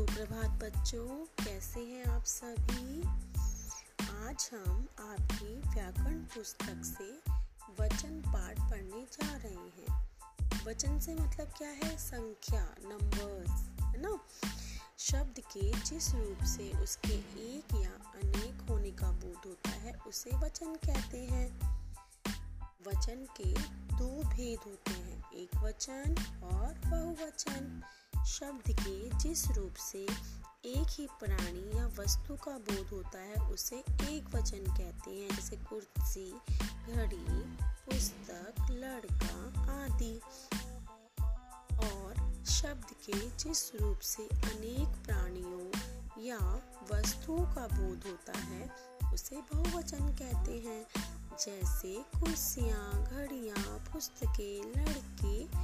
सुप्रभात बच्चों, कैसे हैं आप सभी? आज हम आपकी व्याकरण पुस्तक से वचन पाठ पढ़ने जा रहे हैं। वचन से मतलब क्या है? संख्या नंबर्स है ना? शब्द के जिस रूप से उसके एक या अनेक होने का बोध होता है, उसे वचन कहते हैं। वचन के दो भेद होते हैं, एक वचन और बहुवचन। शब्द के जिस रूप से एक ही प्राणी या वस्तु का बोध होता है, उसे एक वचन कहते हैं, जैसे कुर्सी, घड़ी, पुस्तक, लड़का आदि। और शब्द के जिस रूप से अनेक प्राणियों या वस्तुओं का बोध होता है, उसे बहुवचन कहते हैं, जैसे कुर्सियाँ, घड़ियाँ, पुस्तकें, लड़के